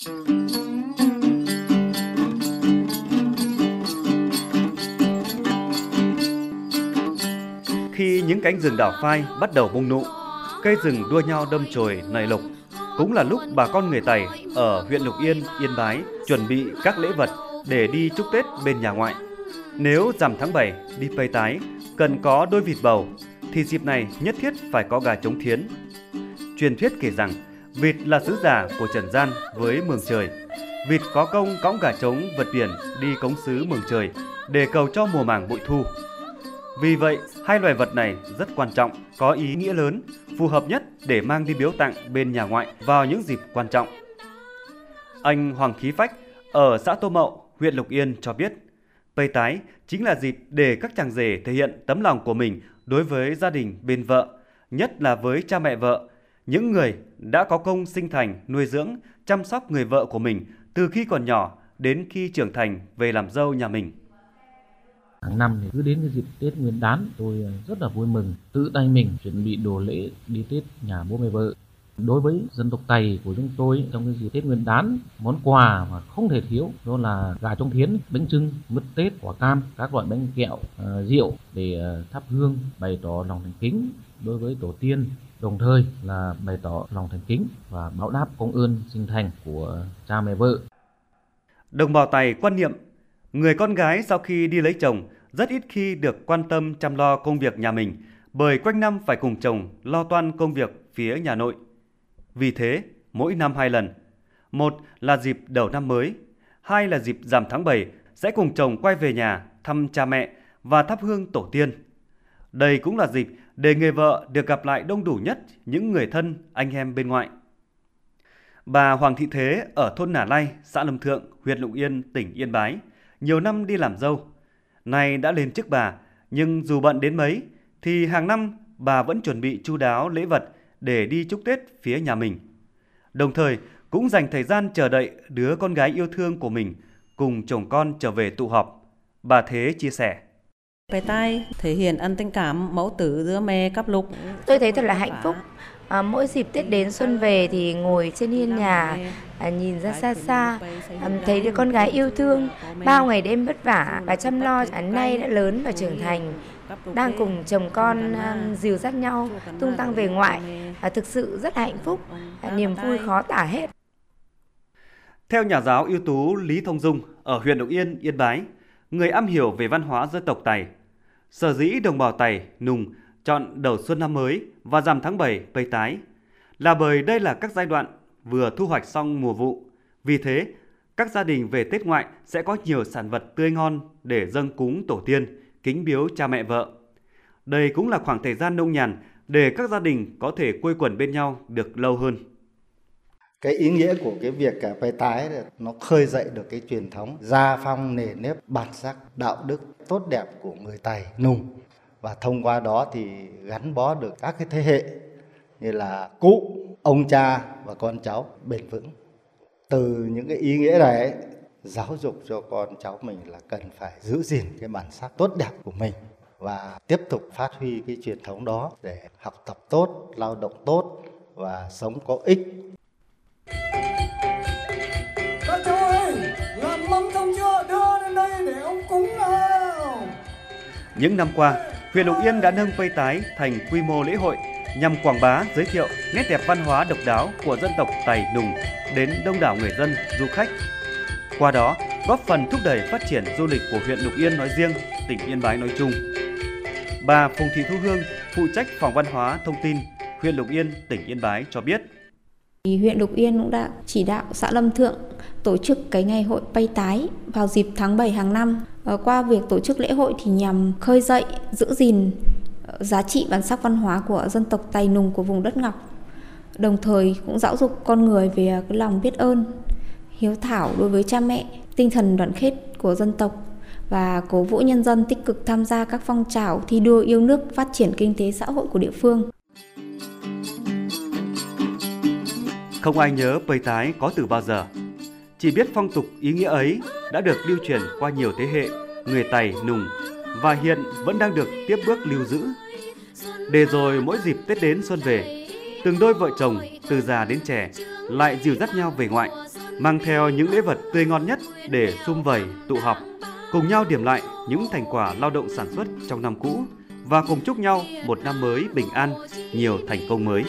Khi những cánh rừng đảo phai bắt đầu bung nụ, cây rừng đua nhau đâm chồi nảy lục, cũng là lúc bà con người Tày ở huyện Lục Yên, Yên Bái chuẩn bị các lễ vật để đi chúc Tết bên nhà ngoại. Nếu rằm tháng 7 đi pây Tái cần có đôi vịt bầu thì dịp này nhất thiết phải có gà trống thiến. Truyền thuyết kể rằng vịt là sứ giả của trần gian với mường trời. Vịt có công cõng gà trống vượt biển đi cống xứ mường trời để cầu cho mùa màng bội thu. Vì vậy, hai loài vật này rất quan trọng, có ý nghĩa lớn, phù hợp nhất để mang đi biếu tặng bên nhà ngoại vào những dịp quan trọng. Anh Hoàng Khí Phách ở xã Tô Mậu, huyện Lục Yên cho biết, Tây Tái chính là dịp để các chàng rể thể hiện tấm lòng của mình đối với gia đình bên vợ, nhất là với cha mẹ vợ, những người đã có công sinh thành, nuôi dưỡng, chăm sóc người vợ của mình từ khi còn nhỏ đến khi trưởng thành về làm dâu nhà mình. Hàng năm thì cứ đến cái dịp Tết Nguyên đán tôi rất là vui mừng tự tay mình chuẩn bị đồ lễ đi Tết nhà bố mẹ vợ. Đối với dân tộc Tày của chúng tôi trong cái dịp Tết Nguyên đán, món quà mà không thể thiếu đó là gà trong thiến, bánh trưng, mứt Tết, quả cam, các loại bánh kẹo, ờ, rượu để ờ, thắp hương bày tỏ lòng thành kính đối với tổ tiên đồng thời là bày tỏ lòng thành kính và báo đáp công ơn sinh thành của cha mẹ vợ. Đồng bào Tày quan niệm người con gái sau khi đi lấy chồng rất ít khi được quan tâm chăm lo công việc nhà mình bởi quanh năm phải cùng chồng lo toan công việc phía nhà nội. Vì thế, mỗi năm hai lần. Một là dịp đầu năm mới, hai là dịp giảm tháng 7 sẽ cùng chồng quay về nhà thăm cha mẹ và thắp hương tổ tiên. Đây cũng là dịp để người vợ được gặp lại đông đủ nhất những người thân, anh em bên ngoại. Bà Hoàng Thị Thế ở thôn Nả Lai, xã Lâm Thượng, huyện Lục Yên, tỉnh Yên Bái, nhiều năm đi làm dâu. Nay đã lên chức bà, nhưng dù bận đến mấy, thì hàng năm bà vẫn chuẩn bị chu đáo lễ vật để đi chúc Tết phía nhà mình. Đồng thời cũng dành thời gian chờ đợi đứa con gái yêu thương của mình cùng chồng con trở về tụ họp. Bà Thế chia sẻ. Bài tay thể hiện ân tình cảm mẫu tử giữa mẹ cắp lục. Tôi thấy thật là hạnh phúc. À, mỗi dịp Tết đến xuân về thì ngồi trên hiên nhà à, nhìn ra xa xa à, thấy đứa con gái yêu thương bao ngày đêm vất vả và chăm lo à, nay đã lớn và trưởng thành đang cùng chồng con um, dìu dắt nhau tung tăng về ngoại. à, thực sự rất hạnh phúc. À, niềm vui khó tả hết. Theo nhà giáo ưu tú Lý Thông Dung ở huyện Lục Yên, Yên Bái, người am hiểu về văn hóa dân tộc Tày, sở dĩ đồng bào Tày, Nùng chọn đầu xuân năm mới và rằm tháng 7 Tây Tái là bởi đây là các giai đoạn vừa thu hoạch xong mùa vụ. Vì thế, các gia đình về Tết ngoại sẽ có nhiều sản vật tươi ngon để dâng cúng tổ tiên, kính biếu cha mẹ vợ. Đây cũng là khoảng thời gian nông nhàn để các gia đình có thể quây quần bên nhau được lâu hơn. Cái ý nghĩa của cái việc cả bài tái là nó khơi dậy được cái truyền thống gia phong nề nếp bản sắc đạo đức tốt đẹp của người Tài nùng và thông qua đó thì gắn bó được các cái thế hệ như là cụ, ông cha và con cháu bền vững. Từ những cái ý nghĩa này giáo dục cho con cháu mình là cần phải giữ gìn cái bản sắc tốt đẹp của mình và tiếp tục phát huy cái truyền thống đó để học tập tốt, lao động tốt và sống có ích. Các cháu ơi, làm mâm xong chưa? Đưa lên đây để ông cúng nào. Những năm qua, huyện Lục Yên đã nâng Pây Tái thành quy mô lễ hội nhằm quảng bá, giới thiệu nét đẹp văn hóa độc đáo của dân tộc Tày Nùng đến đông đảo người dân, du khách qua đó góp phần thúc đẩy phát triển du lịch của huyện Lục Yên nói riêng, tỉnh Yên Bái nói chung. Bà Phùng Thị Thu Hương, phụ trách phòng văn hóa thông tin huyện Lục Yên, tỉnh Yên Bái cho biết. Huyện Lục Yên cũng đã chỉ đạo xã Lâm Thượng tổ chức cái ngày hội Pay Tái vào dịp tháng 7 hàng năm. Ờ, qua việc tổ chức lễ hội thì nhằm khơi dậy, giữ gìn ờ, giá trị bản sắc văn hóa của dân tộc Tài Nùng của vùng đất Ngọc. Đồng thời cũng giáo dục con người về cái lòng biết ơn, hiếu thảo đối với cha mẹ, tinh thần đoàn kết của dân tộc và cố vũ nhân dân tích cực tham gia các phong trào thi đua yêu nước phát triển kinh tế xã hội của địa phương. Không ai nhớ bầy Tái có từ bao giờ. Chỉ biết phong tục ý nghĩa ấy đã được lưu truyền qua nhiều thế hệ người Tày nùng và hiện vẫn đang được tiếp bước lưu giữ. Để rồi mỗi dịp Tết đến xuân về, từng đôi vợ chồng từ già đến trẻ lại dìu dắt nhau về ngoại mang theo những lễ vật tươi ngon nhất để sum vầy tụ họp, cùng nhau điểm lại những thành quả lao động sản xuất trong năm cũ và cùng chúc nhau một năm mới bình an, nhiều thành công mới.